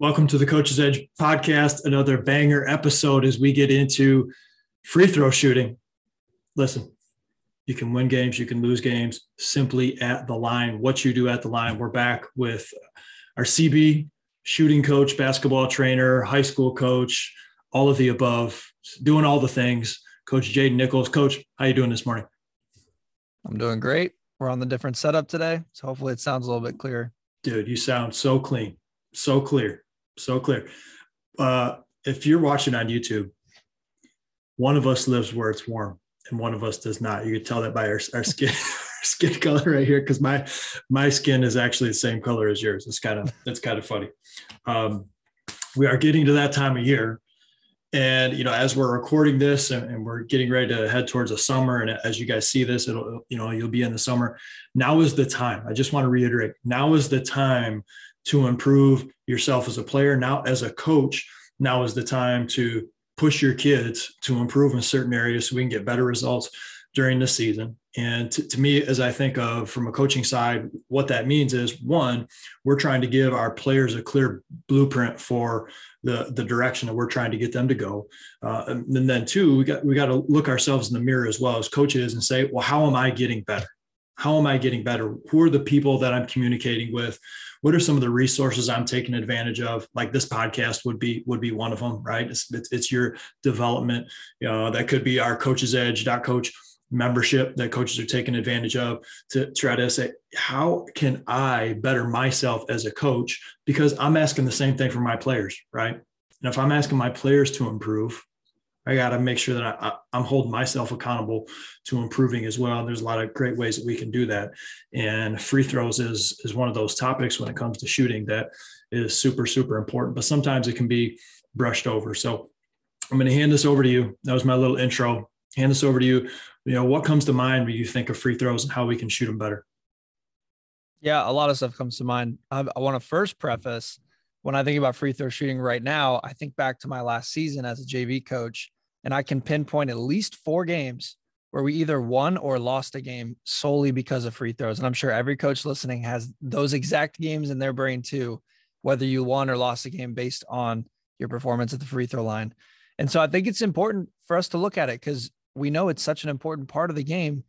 Welcome to the Coach's Edge podcast, another banger episode as we get into free throw shooting. Listen, you can win games, you can lose games simply at the line. What you do at the line. We're back with our CB shooting coach, basketball trainer, high school coach, all of the above, doing all the things. Coach Jaden Nichols. Coach, how you doing this morning? I'm doing great. We're on the different setup today, so hopefully it sounds a little bit clearer. Dude, you sound so clean, so clear so clear. Uh, if you're watching on YouTube, one of us lives where it's warm and one of us does not. You can tell that by our, our skin skin color right here because my my skin is actually the same color as yours. It's kind of that's kind of funny. Um, we are getting to that time of year, and you know as we're recording this and, and, we're getting ready to head towards the summer, and as you guys see this, it'll you know you'll be in the summer. Now is the time. I just want to reiterate. Now is the time to improve yourself as a player. Now, as a coach, now is the time to push your kids to improve in certain areas so we can get better results during the season. And to, to, me, as I think of from a coaching side, what that means is one, we're trying to give our players a clear blueprint for the, the direction that we're trying to get them to go. Uh, and then two, we got we got to look ourselves in the mirror as well as coaches and say, well, how am I getting better? How am I getting better? Who are the people that I'm communicating with? what are some of the resources i'm taking advantage of like this podcast would be would be one of them right it's, it's, it's your development you know that could be our coaches edge coach membership that coaches are taking advantage of to try to say how can i better myself as a coach because i'm asking the same thing for my players right and if i'm asking my players to improve I got to make sure that I, am holding myself accountable to improving as well. There's a lot of great ways that we can do that, and free throws is is one of those topics when it comes to shooting that is super super important. But sometimes it can be brushed over. So I'm going to hand this over to you. That was my little intro. Hand this over to you. You know what comes to mind when you think of free throws and how we can shoot them better. Yeah, a lot of stuff comes to mind. I, I want to first preface when I think about free throw shooting right now, I think back to my last season as a JV coach, and I can pinpoint at least four games where we either won or lost a game solely because of free throws. And I'm sure every coach listening has those exact games in their brain too, whether you won or lost a game based on your performance at the free throw line. And so I think it's important for us to look at it because we know it's such an important part of the game.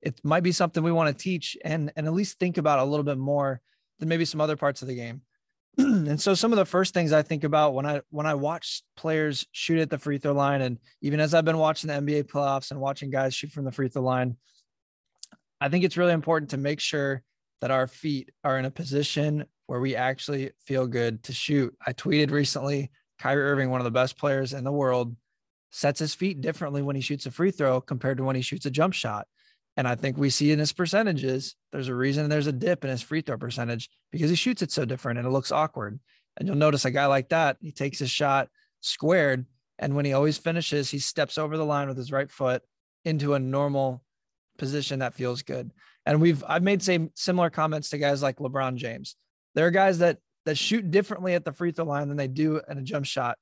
It might be something we want to teach and, and at least think about a little bit more than maybe some other parts of the game. and so some of the first things I think about when I when I watch players shoot at the free throw line, and even as I've been watching the NBA playoffs and watching guys shoot from the free throw line, I think it's really important to make sure that our feet are in a position where we actually feel good to shoot. I tweeted recently, Kyrie Irving, one of the best players in the world, sets his feet differently when he shoots a free throw compared to when he shoots a jump shot. And I think we see in his percentages, there's a reason there's a dip in his free throw percentage because he shoots it so different and it looks awkward. And you'll notice a guy like that, he takes his shot squared. And when he always finishes, he steps over the line with his right foot into a normal position that feels good. And we've I've made same similar comments to guys like LeBron James. There are guys that that shoot differently at the free throw line than they do in a jump shot.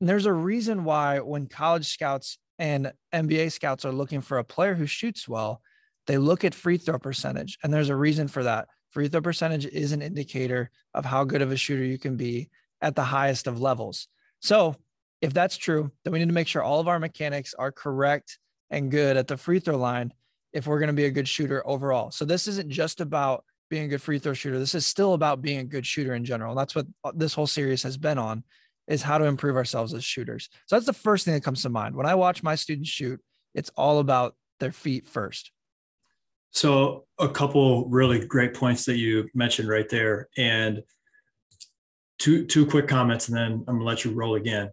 And there's a reason why when college scouts and NBA scouts are looking for a player who shoots well, they look at free throw percentage, and there's a reason for that. Free throw percentage is an indicator of how good of a shooter you can be at the highest of levels. So, if that's true, then we need to make sure all of our mechanics are correct and good at the free throw line if we're going to be a good shooter overall. So, this isn't just about being a good free throw shooter. This is still about being a good shooter in general. That's what uh, this whole series has been on is how to improve ourselves as shooters. So that's the first thing that comes to mind. When I watch my students shoot, it's all about their feet first. So, a couple really great points that you mentioned right there, and two two quick comments, and then I'm gonna let you roll again.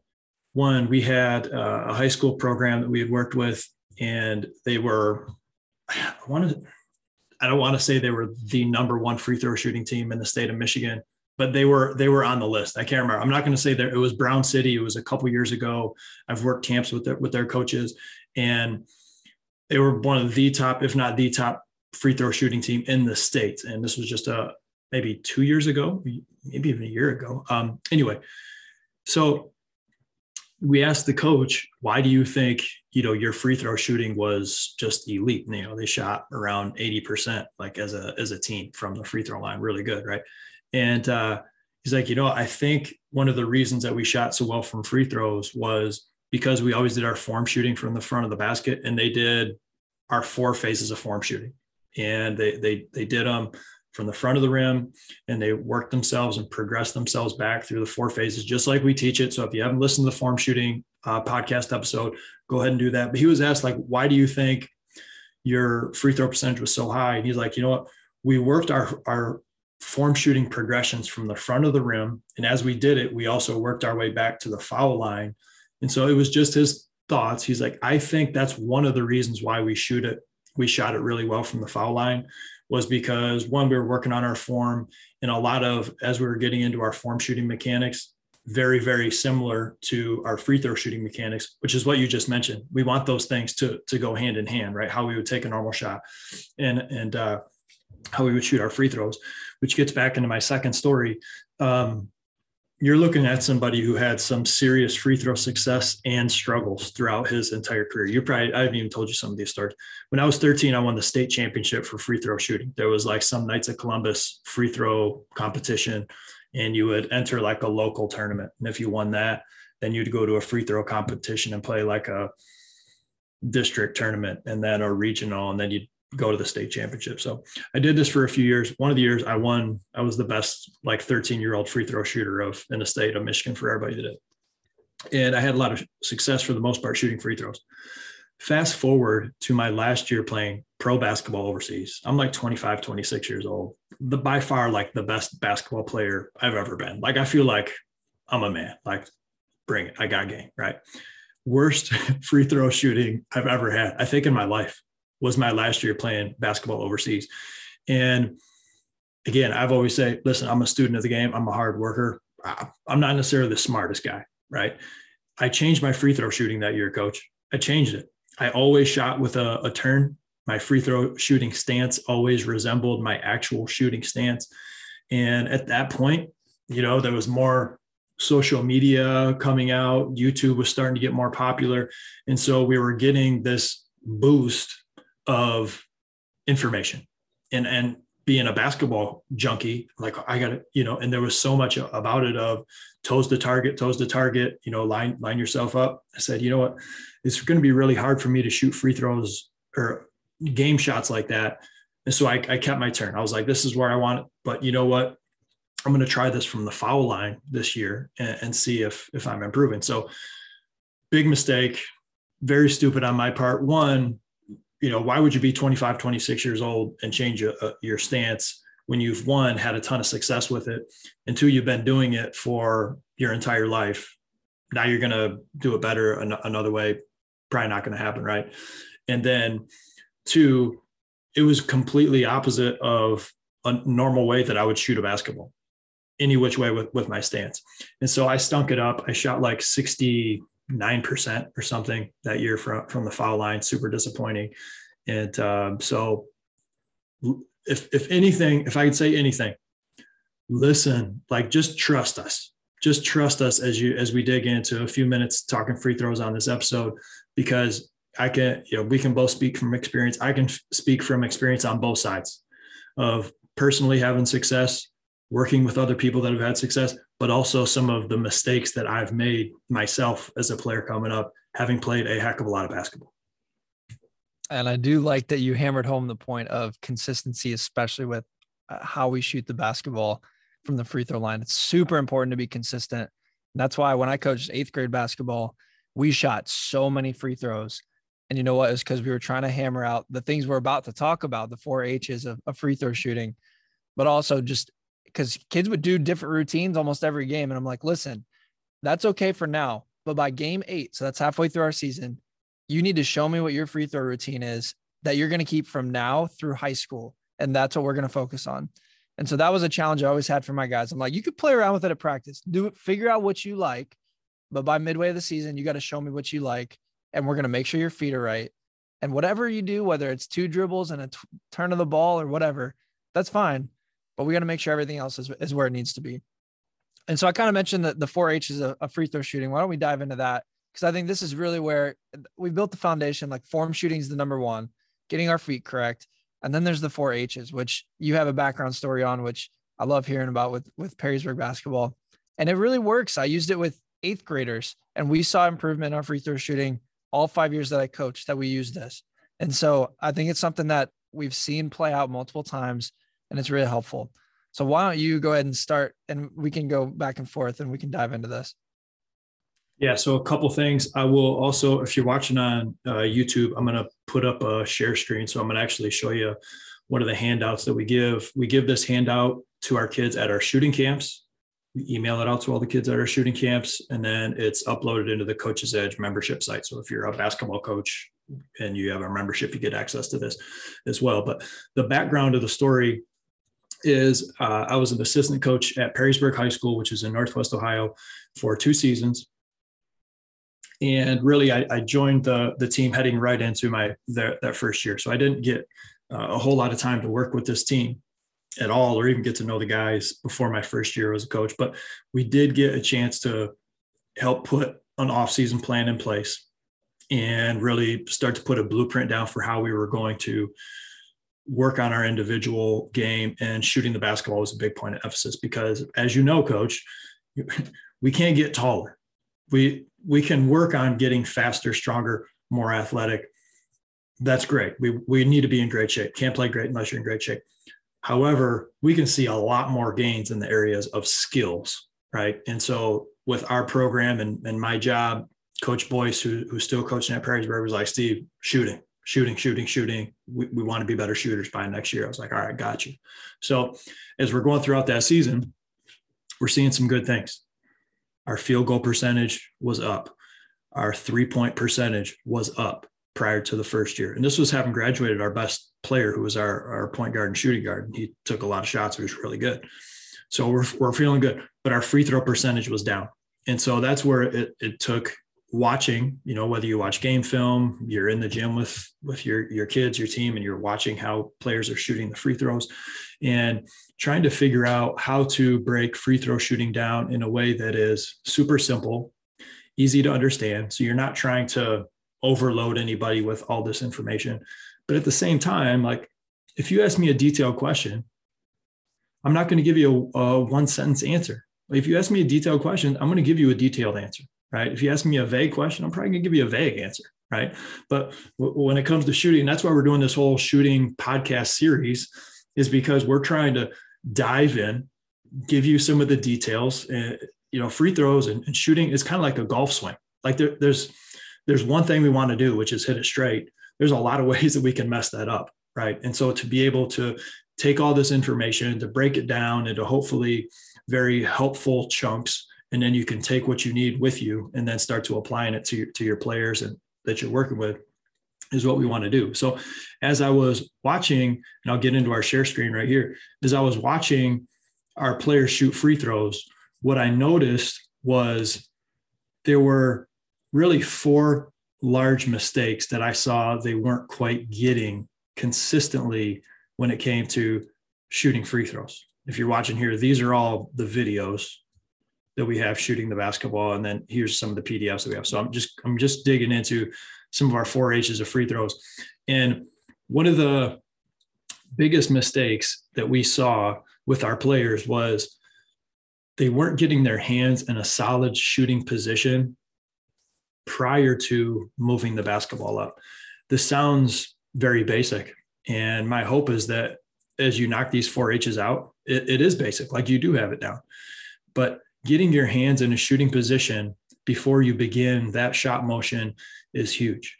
One, we had uh, a high school program that we had worked with, and they were, I want to, I don't want to say they were the number one free throw shooting team in the state of Michigan, but they were they were on the list. I can't remember. I'm not going to say that it was Brown City. It was a couple years ago. I've worked camps with their, with their coaches, and they were one of the top, if not the top free throw shooting team in the state. And this was just a uh, maybe two years ago, maybe even a year ago. Um, anyway, so we asked the coach, why do you think, you know, your free throw shooting was just elite? You know, they shot around 80%, like as a, as a team from the free throw line, really good. Right. And, uh, he's like, you know, I think one of the reasons that we shot so well from free throws was because we always did our form shooting from the front of the basket and they did our four phases of form shooting. And they they they did them from the front of the rim and they worked themselves and progressed themselves back through the four phases, just like we teach it. So if you haven't listened to the form shooting uh, podcast episode, go ahead and do that. But he was asked, like, why do you think your free throw percentage was so high? And he's like, you know what? We worked our, our form shooting progressions from the front of the rim. And as we did it, we also worked our way back to the foul line. And so it was just his thoughts. He's like, I think that's one of the reasons why we shoot it. We shot it really well from the foul line was because one, we were working on our form and a lot of, as we were getting into our form shooting mechanics, very, very similar to our free throw shooting mechanics, which is what you just mentioned. We want those things to, to go hand in hand, right? How we would take a normal shot and, and, uh, how we would shoot our free throws, which gets back into my second story. Um, you're looking at somebody who had some serious free throw success and struggles throughout his entire career. You probably, I haven't even told you some of these stories. When I was 13, I won the state championship for free throw shooting. There was like some Knights of Columbus free throw competition, and you would enter like a local tournament. And if you won that, then you'd go to a free throw competition and play like a district tournament and then a regional, and then you'd go to the state championship. So I did this for a few years. One of the years I won, I was the best like 13 year old free throw shooter of in the state of Michigan for everybody that did. it. And I had a lot of success for the most part shooting free throws. Fast forward to my last year playing pro basketball overseas. I'm like 25, 26 years old. The by far like the best basketball player I've ever been. Like I feel like I'm a man. Like bring it. I got game, right? Worst free throw shooting I've ever had, I think in my life was my last year playing basketball overseas. And again, I've always say, listen, I'm a student of the game. I'm a hard worker. I'm not necessarily the smartest guy, right? I changed my free throw shooting that year, coach. I changed it. I always shot with a, a turn. My free throw shooting stance always resembled my actual shooting stance. And at that point, you know, there was more social media coming out. YouTube was starting to get more popular. And so we were getting this boost of information and and being a basketball junkie like i got it you know and there was so much about it of toes to target toes to target you know line line yourself up. I said you know what? It's going to be really hard for me to shoot free throws or game shots like that. And so I, I kept my turn. I was like this is where i want it. But you know what? I'm going to try this from the foul line this year and, and see if if i'm improving. So big mistake very stupid on my part. One you know, why would you be 25, 26 years old and change a, a, uh, your stance when you've one had a ton of success with it, and two, you've been doing it for your entire life. Now you're going to do it better an- another way. Probably not going to happen, right? And then two, it was completely opposite of a normal way that I would shoot a basketball, any which way with with my stance. And so I stunk it up. I shot like 60 nine percent or something that year from from the foul line. Super disappointing. And um, so, if if anything, if I could say anything, listen, like just trust us. Just trust us as you as we dig into a few minutes talking free throws on this episode, because I can you know we can both speak from experience. I can f- speak from experience on both sides of personally having success, working with other people that have had success, but also some of the mistakes that I've made myself as a player coming up, having played a heck of a lot of basketball. And I do like that you hammered home the point of consistency, especially with uh, how we shoot the basketball from the free throw line. It's super important to be consistent. That's why when I coached eighth grade basketball, we shot so many free throws. And you know what? It's because we were trying to hammer out the things we're about to talk about, the four H's of, of free throw shooting, but also just because kids would do different routines almost every game. And I'm like, listen, that's okay for now. But by game eight, so that's halfway through our season, you need to show me what your free throw routine is that you're going to keep from now through high school. And that's what we're going to focus on. And so that was a challenge I always had for my guys. I'm like, you could play around with it at practice, do it, figure out what you like. But by midway of the season, you got to show me what you like. And we're going to make sure your feet are right. And whatever you do, whether it's two dribbles and a t- turn of the ball or whatever, that's fine but we got to make sure everything else is, is where it needs to be. And so I kind of mentioned that the four H's of, a free throw shooting. Why don't we dive into that? Because I think this is really where we built the foundation. Like form shooting is the number one, getting our feet correct. And then there's the four H's, which you have a background story on, which I love hearing about with with Perrysburg basketball, and it really works. I used it with eighth graders, and we saw improvement on free throw shooting all five years that I coached. That we used this, and so I think it's something that we've seen play out multiple times, and it's really helpful. So why don't you go ahead and start, and we can go back and forth, and we can dive into this. Yeah. So a couple things. I will also, if you're watching on uh, YouTube, I'm going to put up a share screen. So I'm going to actually show you one of the handouts that we give. We give this handout to our kids at our shooting camps. We email it out to all the kids at our shooting camps, and then it's uploaded into the Coach's Edge membership site. So if you're a basketball coach and you have a membership, you get access to this as well. But the background of the story is uh, I was an assistant coach at Perrysburg High School, which is in Northwest Ohio, for two seasons. And really I, I, joined the the team heading right into my the, that first year. So i didn't get uh, a whole lot of time to work with this team at all or even get to know the guys before my first year as a coach. But we did get a chance to help put an off-season plan in place and really start to put a blueprint down for how we were going to work on our individual game and shooting the basketball was a big point of emphasis because as you know coach we can't get taller we we can work on getting faster, stronger, more athletic. That's great. We we need to be in great shape. Can't play great unless you're in great shape. However, we can see a lot more gains in the areas of skills, right? And so with our program and, and my job, Coach Boyce, who, who's still coaching at Perrysburg, was like, Steve, shooting, shooting, shooting, shooting. We, we want to be better shooters by next year. I was like, all right, got you. So as we're going throughout that season, we're seeing some good things. Our field goal percentage was up. Our three point percentage was up prior to the first year. And this was having graduated our best player, who was our, our point guard and shooting guard. And he took a lot of shots. He was really good. So we're, we're feeling good. But our free throw percentage was down. And so that's where it, it took watching, you know, whether you watch game film, you're in the gym with with your your kids, your team, and you're watching how players are shooting the free throws and trying to figure out how to break free throw shooting down in a way that is super simple, easy to understand. So you're not trying to overload anybody with all this information. But at the same time, like if you ask me a detailed question, I'm not going to give you a, a one sentence answer. If you ask me a detailed question, I'm going to give you a detailed answer, right? If you ask me a vague question, I'm probably going to give you a vague answer, right? But w- when it comes to shooting, that's why we're doing this whole shooting podcast series is because we're trying to dive in, give you some of the details. And, you know, free throws and, and shooting is kind of like a golf swing. Like there, there's there's one thing we want to do, which is hit it straight. There's a lot of ways that we can mess that up, right? And so to be able to take all this information, to break it down into hopefully very helpful chunks, and then you can take what you need with you and then start to applying it to your, to your players and that you're working with is what we want to do. So as I was watching, and I'll get into our share screen right here, as I was watching our players shoot free throws, what I noticed was there were really four large mistakes that I saw they weren't quite getting consistently when it came to shooting free throws. If you're watching here, these are all the videos that we have shooting the basketball and then here's some of the PDFs that we have. So I'm just I'm just digging into some of our four H's of free throws. And one of the biggest mistakes that we saw with our players was they weren't getting their hands in a solid shooting position prior to moving the basketball up. This sounds very basic. And my hope is that as you knock these four H's out, it, it is basic, like you do have it down. But getting your hands in a shooting position before you begin that shot motion is huge.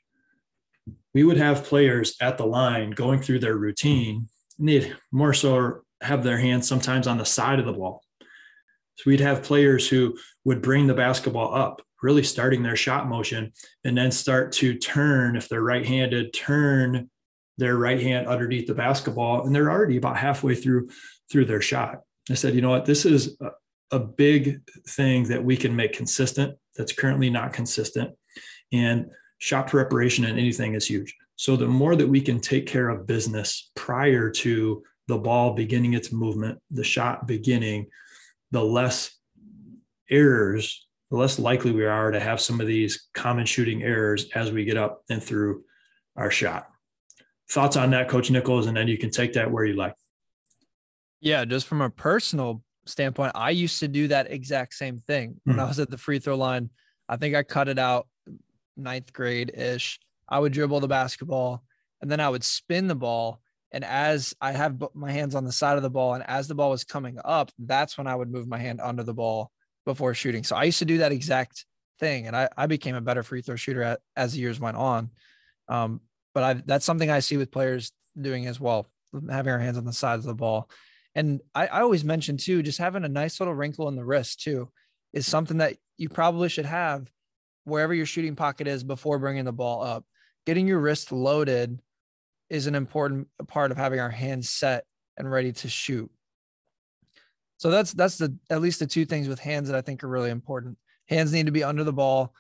We would have players at the line going through their routine, need more so have their hands sometimes on the side of the ball. So we'd have players who would bring the basketball up, really starting their shot motion, and then start to turn, if they're right handed, turn their right hand underneath the basketball, and they're already about halfway through through their shot. I said, you know what, this is uh, a, big thing that we can make consistent that's currently not consistent. And shot preparation and anything is huge. So the more that we can take care of business prior to the ball beginning its movement, the shot beginning, the less errors, the less likely we are to have some of these common shooting errors as we get up and through our shot. Thoughts on that, Coach Nichols, and then you can take that where you like. Yeah, just from a personal standpoint, I used to do that exact same thing mm-hmm. when hmm. I was at the free throw line. I think I cut it out ninth grade ish. I would dribble the basketball and then I would spin the ball. And as I have my hands on the side of the ball, and as the ball was coming up, that's when I would move my hand under the ball before shooting. So I used to do that exact thing, and I, I became a better free throw shooter at, as the years went on. Um, but I, that's something I see with players doing as well, having our hands on the sides of the ball. And I, I always mention too, just having a nice little wrinkle in the wrist too is something that you probably should have wherever your shooting pocket is before bringing the ball up. Getting your wrist loaded is an important part of having our hands set and ready to shoot. So that's that's the at least the two things with hands that I think are really important. Hands need to be under the ball,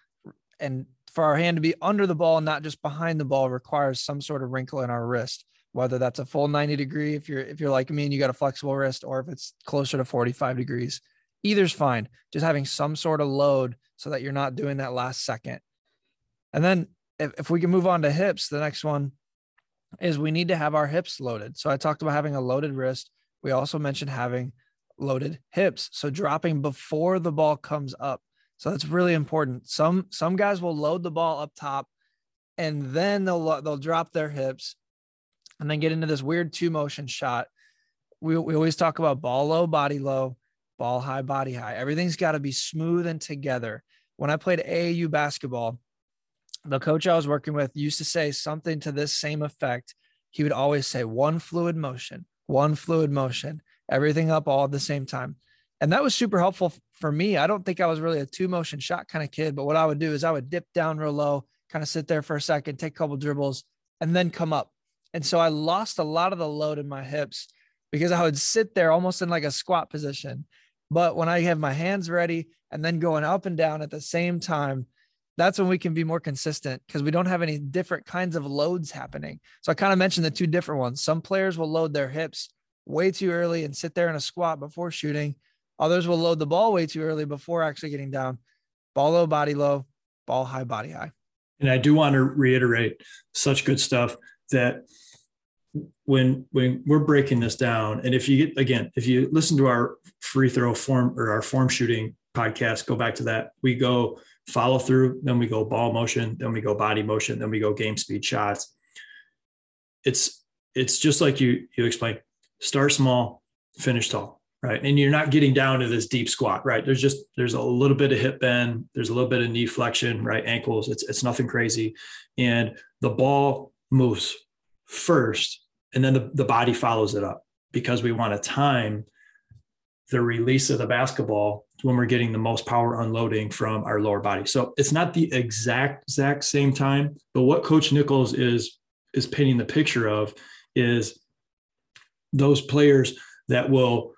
and for our hand to be under the ball, not just behind the ball, requires some sort of wrinkle in our wrist. Whether that's a full 90 degree, if you're if you're like me and you got a flexible wrist, or if it's closer to 45 degrees, either's fine. Just having some sort of load so that you're not doing that last second. And then if, if we can move on to hips, the next one is we need to have our hips loaded. So I talked about having a loaded wrist. We also mentioned having loaded hips. So dropping before the ball comes up. So that's really important. Some some guys will load the ball up top and then they'll they'll drop their hips and then get into this weird two motion shot. We, we always talk about ball low, body low, ball high, body high. Everything's got to be smooth and together. When I played AAU basketball, the coach I was working with used to say something to this same effect. He would always say one fluid motion, one fluid motion, everything up all at the same time. And that was super helpful for me. I don't think I was really a two motion shot kind of kid, but what I would do is I would dip down real low, kind of sit there for a second, take a couple dribbles, and then come up. And so I lost a lot of the load in my hips because I would sit there almost in like a squat position. But when I have my hands ready and then going up and down at the same time, that's when we can be more consistent because we don't have any different kinds of loads happening. So I kind of mentioned the two different ones. Some players will load their hips way too early and sit there in a squat before shooting. Others will load the ball way too early before actually getting down. Ball low, body low, ball high, body high. And I do want to reiterate such good stuff that when when we're breaking this down, and if you get again, if you listen to our free throw form or our form shooting podcast, go back to that. We go follow through, then we go ball motion, then we go body motion, then we go game speed shots. It's it's just like you you explained. Start small, finish tall, right? And you're not getting down to this deep squat, right? There's just there's a little bit of hip bend, there's a little bit of knee flexion, right? Ankles. It's it's nothing crazy, and the ball moves first, and then the, the body follows it up because we want to time the release of the basketball when we're getting the most power unloading from our lower body. So it's not the exact exact same time, but what Coach Nichols is is painting the picture of is those players that will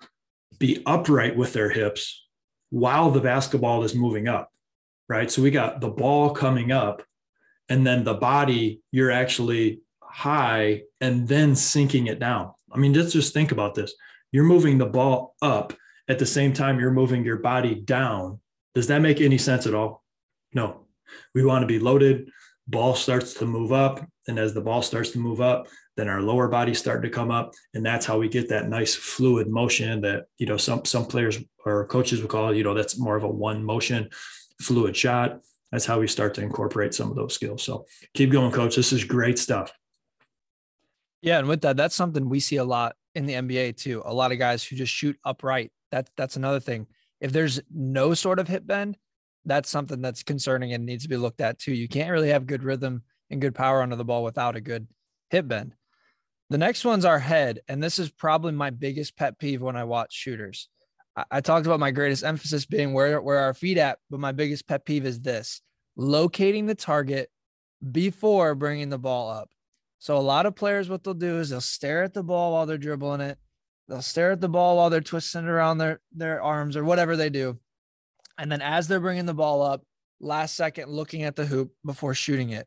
be upright with their hips while the basketball is moving up, right? So we got the ball coming up, and then the body, you're actually high and then sinking it down. I mean, let's just think about this. You're moving the ball up at the same time you're moving your body down. Does that make any sense at all? No. We want to be loaded. Ball starts to move up. And as the ball starts to move up, then our lower body start to come up. And that's how we get that nice fluid motion that, you know, some some players or coaches would call you know, that's more of a one motion fluid shot. That's how we start to incorporate some of those skills. So keep going, coach. This is great stuff. Yeah. And with that, that's something we see a lot in the NBA too. A lot of guys who just shoot upright that that's another thing. If there's no sort of hip bend, that's something that's concerning and needs to be looked at too. You can't really have good rhythm and good power under the ball without a good hip bend. The next one's our head, and this is probably my biggest pet peeve when I watch shooters. I, talked about my greatest emphasis being where where our feet at, but my biggest pet peeve is this: locating the target before bringing the ball up. So a lot of players, what they'll do is they'll stare at the ball while they're dribbling it, They'll stare at the ball while they're twisting it around their their arms or whatever they do. And then as they're bringing the ball up, last second looking at the hoop before shooting it.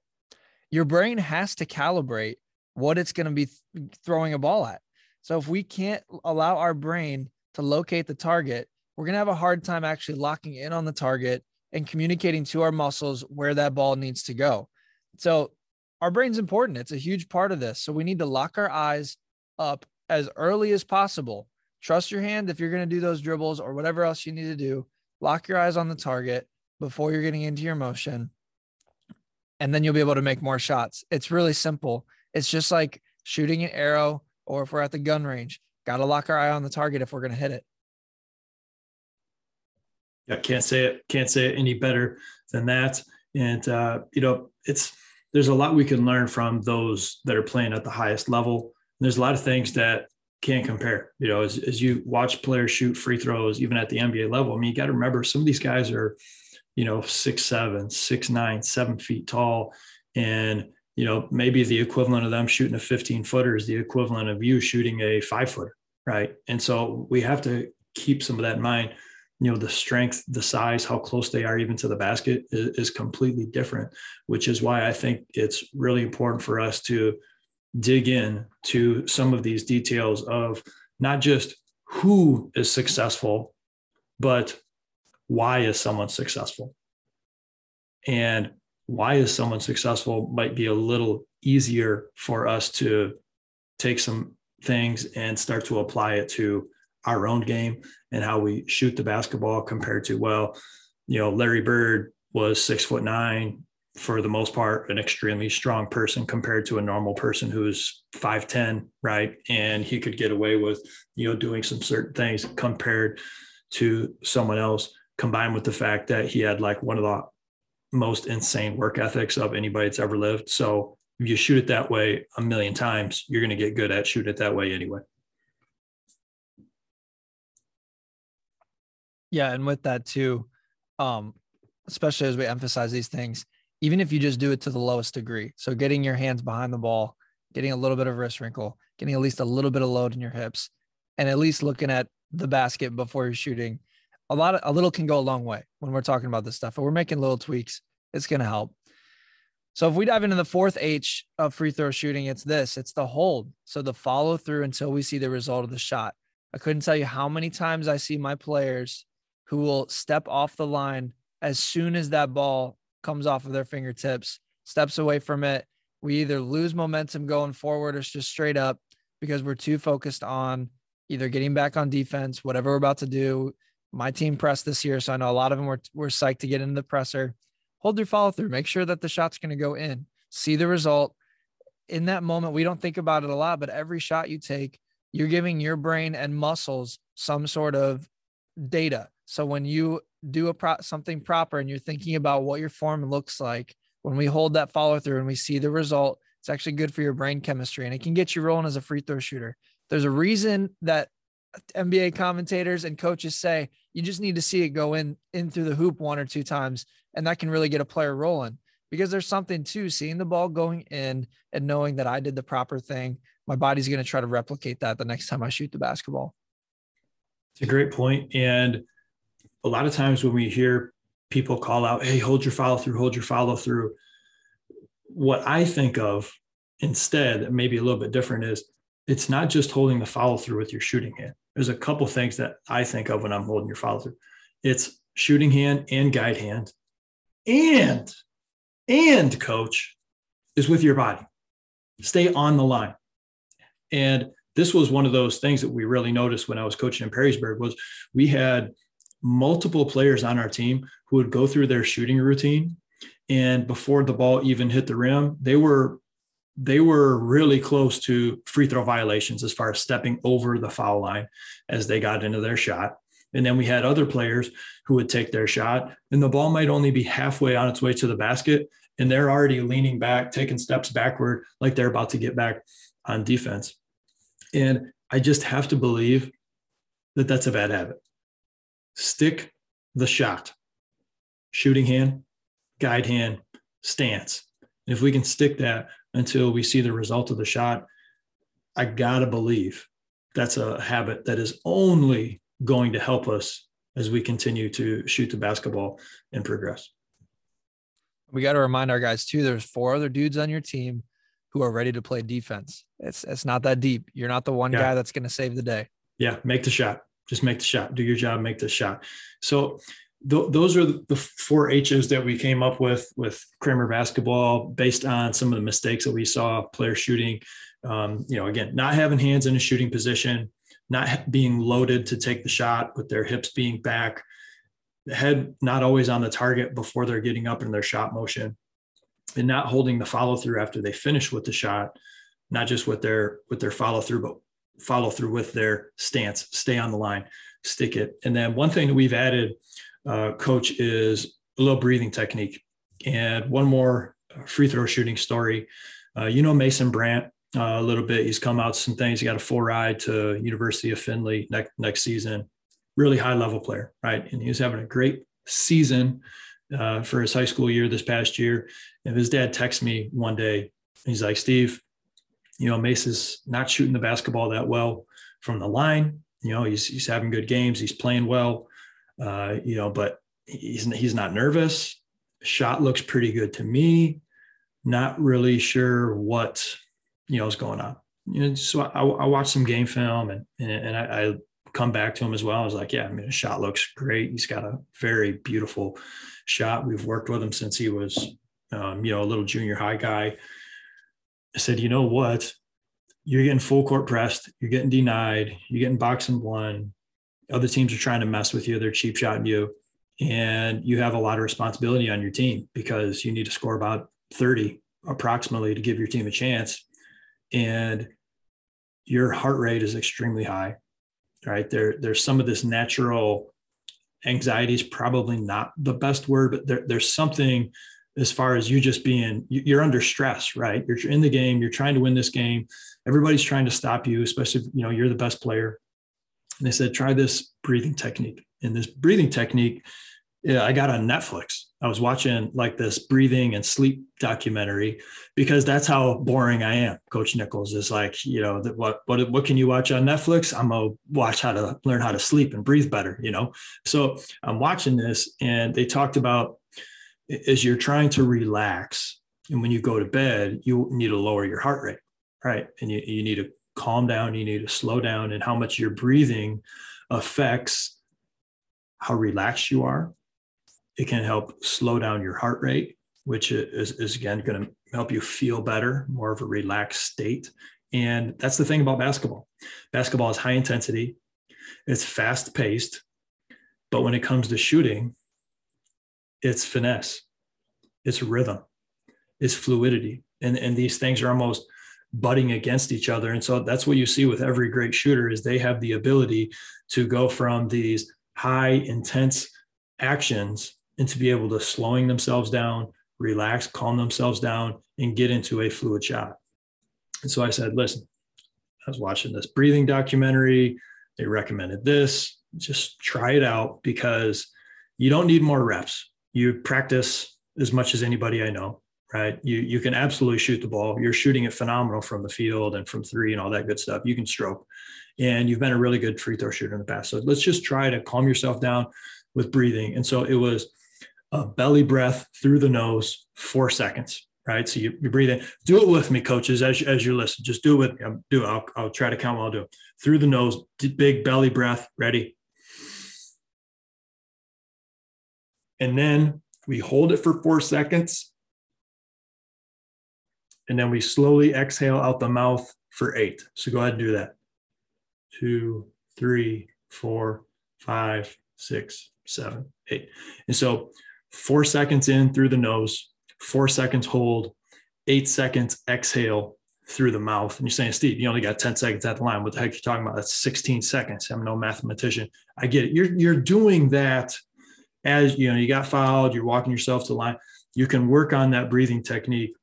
Your brain has to calibrate what it's going to be th- throwing a ball at. So if we can't allow our brain to locate the target, we're going to have a hard time actually locking in on the target and communicating to our muscles where that ball needs to go. So our brain's important. It's a huge part of this. So we need to lock our eyes up as early as possible. trust your hand if you're going to do those dribbles or whatever else you need to do. Lock your eyes on the target before you're getting into your motion. And then you'll be able to make more shots. It's really simple. It's just like shooting an arrow, or if we're at the gun range, got to lock our eye on the target if we're going to hit it. Yeah, can't say it. Can't say it any better than that. And uh, you know, it's there's a lot we can learn from those that are playing at the highest level. And there's a lot of things that can't compare. You know, as, as you watch players shoot free throws, even at the NBA level, I mean, you got to remember some of these guys are, you know, six, seven, six, nine, seven feet tall. And, you know, maybe the equivalent of them shooting a 15 footer is the equivalent of you shooting a five footer. Right. And so we have to keep some of that in mind. You know, the strength, the size, how close they are even to the basket is, is completely different, which is why I think it's really important for us to dig in to some of these details of not just who is successful, but why is someone successful? And why is someone successful might be a little easier for us to take some things and start to apply it to our own game and how we shoot the basketball compared to, well, you know, Larry Bird was six foot nine, for the most part, an extremely strong person compared to a normal person who's 5'10, right? And he could get away with, you know, doing some certain things compared to someone else, combined with the fact that he had like one of the most insane work ethics of anybody that's ever lived. So if you shoot it that way a million times, you're going to get good at shooting it that way anyway. Yeah. And with that too, um, especially as we emphasize these things, even if you just do it to the lowest degree. So getting your hands behind the ball, getting a little bit of wrist wrinkle, getting at least a little bit of load in your hips, and at least looking at the basket before you're shooting. A lot of a little can go a long way when we're talking about this stuff. But we're making little tweaks. It's gonna help. So if we dive into the fourth H of free throw shooting, it's this, it's the hold. So the follow through until we see the result of the shot. I couldn't tell you how many times I see my players who will step off the line as soon as that ball comes off of their fingertips, steps away from it. We either lose momentum going forward or it's just straight up because we're too focused on either getting back on defense, whatever we're about to do. My team pressed this year, so I know a lot of them were, were psyched to get into the presser. Hold your follow through, make sure that the shot's going to go in, see the result. In that moment, we don't think about it a lot, but every shot you take, you're giving your brain and muscles some sort of data. So when you do a pro- something proper and you're thinking about what your form looks like when we hold that follow through and we see the result it's actually good for your brain chemistry and it can get you rolling as a free throw shooter there's a reason that nba commentators and coaches say you just need to see it go in in through the hoop one or two times and that can really get a player rolling. Because there's something to seeing the ball going in and knowing that i did the proper thing. My body's going to try to replicate that the next time i shoot the basketball. It's a great point and a lot of times when we hear people call out, hey, hold your follow through, hold your follow through, what I think of instead, maybe a little bit different, is it's not just holding the follow through with your shooting hand. There's a couple things that I think of when I'm holding your follow through. It's shooting hand and guide hand, and and coach is with your body. Stay on the line. And this was one of those things that we really noticed when I was coaching in Perrysburg was we had multiple players on our team who would go through their shooting routine and before the ball even hit the rim they were they were really close to free throw violations as far as stepping over the foul line as they got into their shot. And then we had other players who would take their shot and the ball might only be halfway on its way to the basket and they're already leaning back taking steps backward like they're about to get back on defense. And i just have to believe that that's a bad habit. Stick the shot, shooting hand, guide hand, stance. And if we can stick that until we see the result of the shot, I gotta believe that's a habit that is only going to help us as we continue to shoot the basketball and progress. We got to remind our guys too. There's four other dudes on your team who are ready to play defense. It's it's not that deep. You're not the one yeah. guy that's going to save the day. Yeah, make the shot just make the shot, do your job, make the shot. So th- those are the four H's that we came up with with Kramer basketball based on some of the mistakes that we saw players shooting. Um, you know, again, not having hands in a shooting position, not being loaded to take the shot with their hips being back, the head not always on the target before they're getting up in their shot motion, and not holding the follow through after they finish with the shot, not just with their with their follow through, but follow through with their stance, stay on the line, stick it. And then one thing that we've added, uh, coach, is a little breathing technique. And one more free throw shooting story. Uh, you know Mason Brandt uh, a little bit. He's come out some things. He got a full ride to University of Findlay next next season. Really high level player, right? And he was having a great season uh, for his high school year this past year. And his dad texts me one day. He's like, Steve, you know, Mace is not shooting the basketball that well from the line. You know, he's he's having good games. He's playing well. Uh, you know, but he's he's not nervous. Shot looks pretty good to me. Not really sure what you know is going on. You know, so I, I watched some game film and and I, I come back to him as well. I was like, yeah, I mean, his shot looks great. He's got a very beautiful shot. We've worked with him since he was, um, you know, a little junior high guy. I said, you know what? You're getting full court pressed. You're getting denied. You're getting box-and-one. Other teams are trying to mess with you. They're cheap shotting you. And you have a lot of responsibility on your team because you need to score about 30 approximately to give your team a chance. And your heart rate is extremely high, right? There, there's some of this natural anxiety is probably not the best word, but there, there's something as far as you just being you're under stress right you're in the game you're trying to win this game everybody's trying to stop you especially if, you know you're the best player and they said try this breathing technique and this breathing technique yeah, I got on Netflix. I was watching like this breathing and sleep documentary because that's how boring I am. Coach Nichols is like, you know, what what what can you watch on Netflix? I'm gonna watch how to learn how to sleep and breathe better. You know, so I'm watching this, and they talked about as you're trying to relax and when you go to bed you need to lower your heart rate right and you, you need to calm down you need to slow down and how much your breathing affects how relaxed you are. It can help slow down your heart rate which is, is again going to help you feel better more of a relaxed state. And that's the thing about basketball. Basketball is high intensity. It's fast paced but when it comes to shooting it's finesse, it's rhythm, it's fluidity. And, and these things are almost butting against each other. And so that's what you see with every great shooter is they have the ability to go from these high intense actions and to be able to slowing themselves down, relax, calm themselves down, and get into a fluid shot. And so I said, listen, I was watching this breathing documentary. They recommended this. Just try it out because you don't need more reps you practice as much as anybody I know, right? You you can absolutely shoot the ball. You're shooting it phenomenal from the field and from three and all that good stuff. You can stroke, and you've been a really good free throw shooter in the past. So let's just try to calm yourself down with breathing. And so it was a belly breath through the nose, four seconds. Right. So you, you breathe in. Do it with me, coaches, as, as you listen. Just do it with me. do it. I'll, I'll try to count while I'll do it. Through the nose, big belly breath. Ready? And then we hold it for four seconds. And then we slowly exhale out the mouth for eight. So go ahead and do that. Two, three, four, five, six, seven, eight. And so four seconds in through the nose, four seconds hold, eight seconds exhale through the mouth. And you're saying, Steve, you only got 10 seconds at the line. What the heck are you talking about? That's 16 seconds. I'm no mathematician. I get it. You're, you're doing that as you know you got fouled you're walking yourself to the line you can work on that breathing technique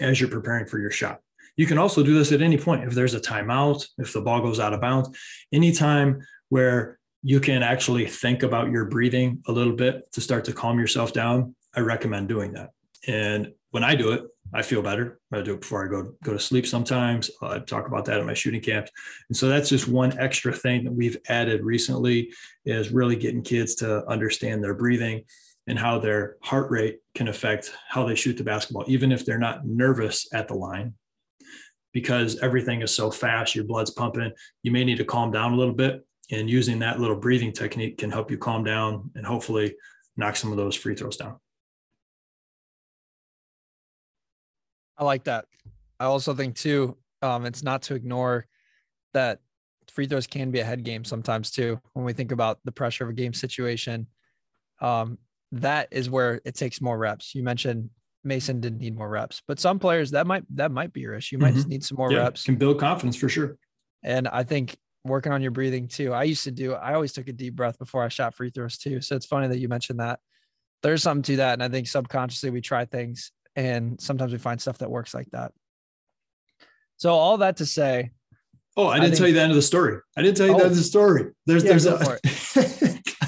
as you're preparing for your shot. You can also do this at any point. If there's a timeout if the ball goes out of bounds anytime where you can actually think about your breathing a little bit to start to calm yourself down i recommend doing that. And when i do it I feel better. I do it before I go go to sleep. Sometimes. I talk about that at my shooting camps, and so that's just one extra thing that we've added recently is really getting kids to understand their breathing and how their heart rate can affect how they shoot the basketball, even if they're not nervous at the line, because everything is so fast, your blood's pumping. You may need to calm down a little bit, and using that little breathing technique can help you calm down and hopefully knock some of those free throws down. I like that. I also think too, um, it's not to ignore that free throws can be a head game sometimes too. When we think about the pressure of a game situation, um, that is where it takes more reps. You mentioned Mason didn't need more reps, but some players that might that might be your issue. You might mm-hmm. just need some more yeah, reps. Can build confidence for sure. And I think working on your breathing too. I used to do. I always took a deep breath before I shot free throws too. So it's funny that you mentioned that. There's something to that, and I think subconsciously we try things, and sometimes we find stuff that works like that. So all that to say. Oh, I didn't I think, tell you the end of the story. I didn't tell you oh, the end of the story. There's yeah, there's a.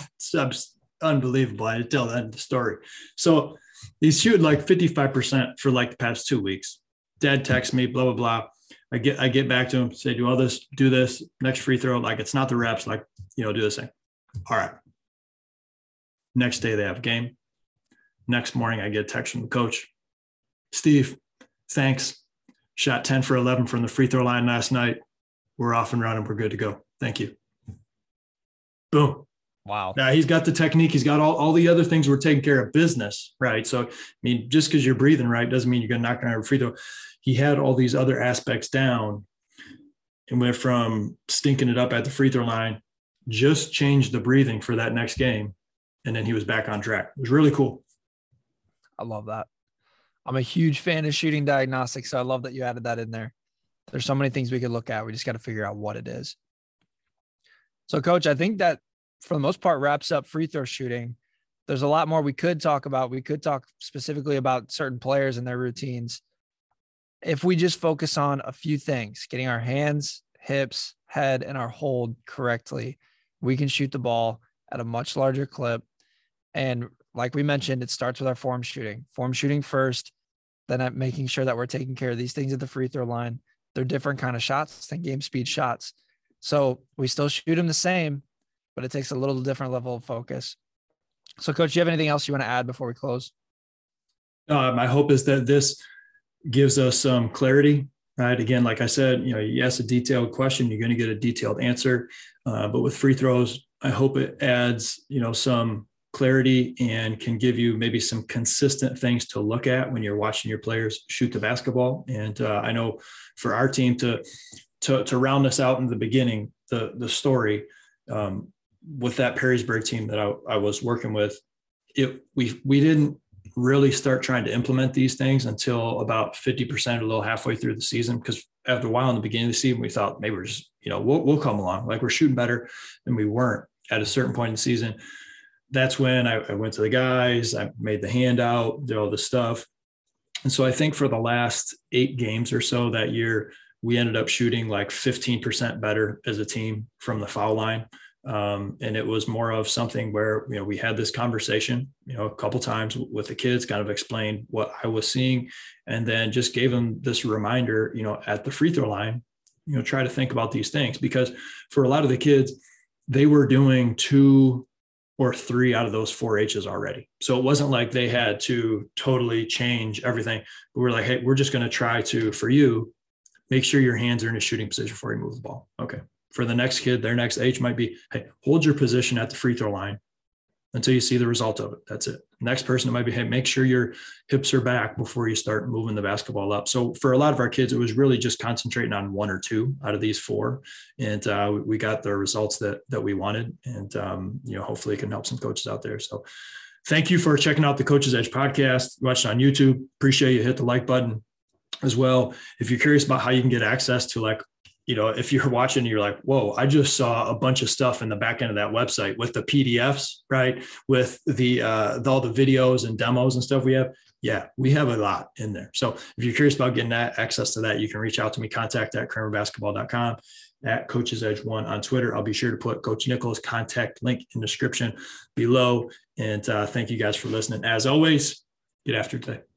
unbelievable. I didn't tell end of the story. So he's shooting like 55% for like the past two weeks. Dad texts me, blah, blah, blah. I get I get back to him, say, do all this, do this, next free throw. Like it's not the reps, like, you know, do this thing. All right. Next day they have a game. Next morning I get a text from the coach. Steve, thanks. Shot 10 for 11 from the free throw line last night. We're off and running. We're good to go. Thank you. Boom. Wow. Now he's got the technique. He's got all, all the other things we're taking care of business, right? So, I mean, just because you're breathing right doesn't mean you're going to knock down a free throw. He had all these other aspects down and went from stinking it up at the free throw line, just changed the breathing for that next game. And then he was back on track. It was really cool. I love that. I'm a huge fan of shooting diagnostics. So I love that you added that in there. There's so many things we could look at. We just got to figure out what it is. So, coach, I think that for the most part wraps up free throw shooting. There's a lot more we could talk about. We could talk specifically about certain players and their routines. If we just focus on a few things, getting our hands, hips, head, and our hold correctly, we can shoot the ball at a much larger clip. And like we mentioned, it starts with our form shooting. Form shooting first, then at making sure that we're taking care of these things at the free throw line. They're different kind of shots than game speed shots. So we still shoot them the same, but it takes a little different level of focus. So, coach, do you have anything else you want to add before we close? Uh, my hope is that this gives us some clarity, right? Again, like I said, you know, you ask a detailed question, you're going to get a detailed answer. Uh, but with free throws, I hope it adds, you know, some clarity and can give you maybe some consistent things to look at when you're watching your players shoot the basketball. And uh, I know for our team to to to round this out in the beginning, the the story. Um, with that Perrysburg team that I, I was working with, it we we didn't really start trying to implement these things until about 50% a little halfway through the season because after a while in the beginning of the season we thought maybe we're just you know we'll, we'll come along. Like we're shooting better than we weren't at a certain point in the season. That's when I, I went to the guys i made the handout did all this stuff. And so i think for the last eight games or so that year we ended up shooting like 15% better as a team from the foul line um, and it was more of something where you know we had this conversation you know a couple times with the kids kind of explained what i was seeing and then just gave them this reminder you know at the free throw line you know try to think about these things. Because for a lot of the kids they were doing two or three out of those four h's already. So it wasn't like they had to totally change everything. We were like hey we're just going to try to for you make sure your hands are in a shooting position before you move the ball. Okay for the next kid, their next age might be, hey, hold your position at the free throw line until you see the result of it. That's it. Next person, it might be, hey, make sure your hips are back before you start moving the basketball up. So for a lot of our kids, it was really just concentrating on one or two out of these four, and uh, we got the results that that we wanted. And um, you know, hopefully, it can help some coaches out there. So. Thank you for checking out the Coach's Edge podcast. Watch it on YouTube. Appreciate you. Hit the like button as well. If you're curious about how you can get access to like you know, if you're watching, you're like, whoa, I just saw a bunch of stuff in the back end of that website with the PDFs, right? With the, uh, the, all the videos and demos and stuff we have. Yeah, we have a lot in there. So if you're curious about getting that access to that, you can reach out to me, contact at kramerbasketball.com at Coach's Edge One on Twitter. I'll be sure to put Coach Nichols' contact link in the description below. And uh, thank you guys for listening. As always, get after today.